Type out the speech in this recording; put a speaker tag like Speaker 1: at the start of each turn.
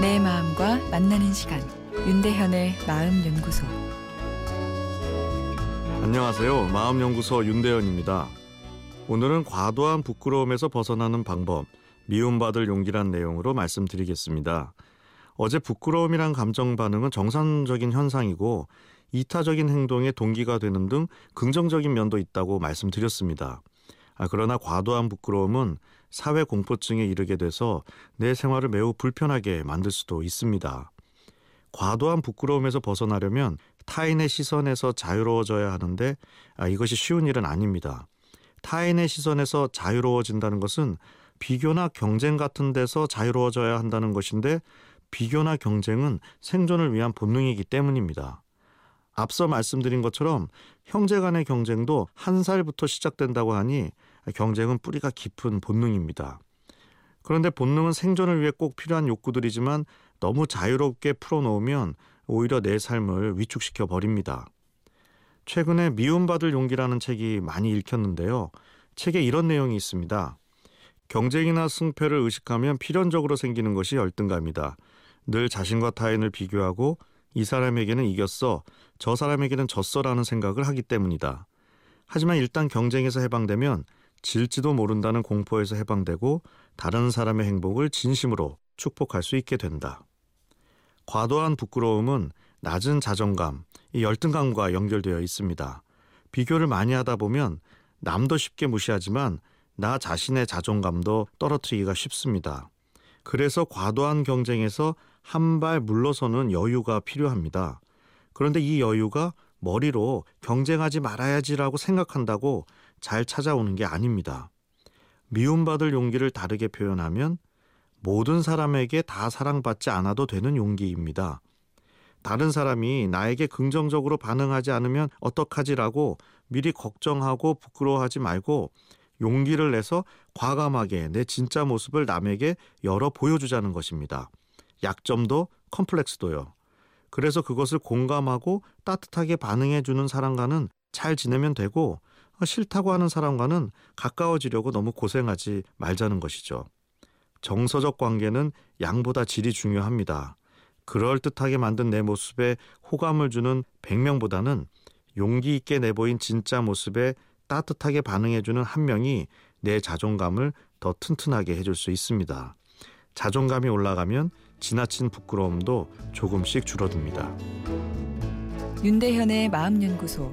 Speaker 1: 마음과 만나는 시간 윤대현의 마음 연구소
Speaker 2: 안녕하세요. 마음 연구소 윤대현입니다. 오늘은 과도한 부끄러움에서 벗어나는 방법, 미움받을 용기란 내용으로 말씀드리겠습니다. 어제 부끄러움이란 감정 반응은 정상적인 현상이고 이타적인 행동의 동기가 되는 등 긍정적인 면도 있다고 말씀드렸습니다. 아, 그러나 과도한 부끄러움은 사회 공포증에 이르게 돼서 내 생활을 매우 불편하게 만들 수도 있습니다. 과도한 부끄러움에서 벗어나려면 타인의 시선에서 자유로워져야 하는데 아, 이것이 쉬운 일은 아닙니다. 타인의 시선에서 자유로워진다는 것은 비교나 경쟁 같은 데서 자유로워져야 한다는 것인데 비교나 경쟁은 생존을 위한 본능이기 때문입니다. 앞서 말씀드린 것처럼 형제 간의 경쟁도 한 살부터 시작된다고 하니 경쟁은 뿌리가 깊은 본능입니다. 그런데 본능은 생존을 위해 꼭 필요한 욕구들이지만 너무 자유롭게 풀어놓으면 오히려 내 삶을 위축시켜 버립니다. 최근에 미움받을 용기라는 책이 많이 읽혔는데요. 책에 이런 내용이 있습니다. 경쟁이나 승패를 의식하면 필연적으로 생기는 것이 열등감이다. 늘 자신과 타인을 비교하고 이 사람에게는 이겼어, 저 사람에게는 졌어라는 생각을 하기 때문이다. 하지만 일단 경쟁에서 해방되면 질지도 모른다는 공포에서 해방되고 다른 사람의 행복을 진심으로 축복할 수 있게 된다. 과도한 부끄러움은 낮은 자존감, 이 열등감과 연결되어 있습니다. 비교를 많이 하다 보면 남도 쉽게 무시하지만 나 자신의 자존감도 떨어뜨리기가 쉽습니다. 그래서 과도한 경쟁에서 한 발 물러서는 여유가 필요합니다. 그런데 이 여유가 머리로 경쟁하지 말아야지라고 생각한다고 잘 찾아오는 게 아닙니다. 미움받을 용기를 다르게 표현하면 모든 사람에게 다 사랑받지 않아도 되는 용기입니다. 다른 사람이 나에게 긍정적으로 반응하지 않으면 어떡하지라고 미리 걱정하고 부끄러워하지 말고 용기를 내서 과감하게 내 진짜 모습을 남에게 열어 보여주자는 것입니다. 약점도 컴플렉스도요. 그래서 그것을 공감하고 따뜻하게 반응해주는 사람과는 잘 지내면 되고 싫다고 하는 사람과는 가까워지려고 너무 고생하지 말자는 것이죠. 정서적 관계는 양보다 질이 중요합니다. 그럴듯하게 만든 내 모습에 호감을 주는 100명보다는 용기 있게 내보인 진짜 모습에 따뜻하게 반응해주는 한 명이 내 자존감을 더 튼튼하게 해줄 수 있습니다. 자존감이 올라가면 지나친 부끄러움도 조금씩 줄어듭니다.
Speaker 1: 윤대현의 마음연구소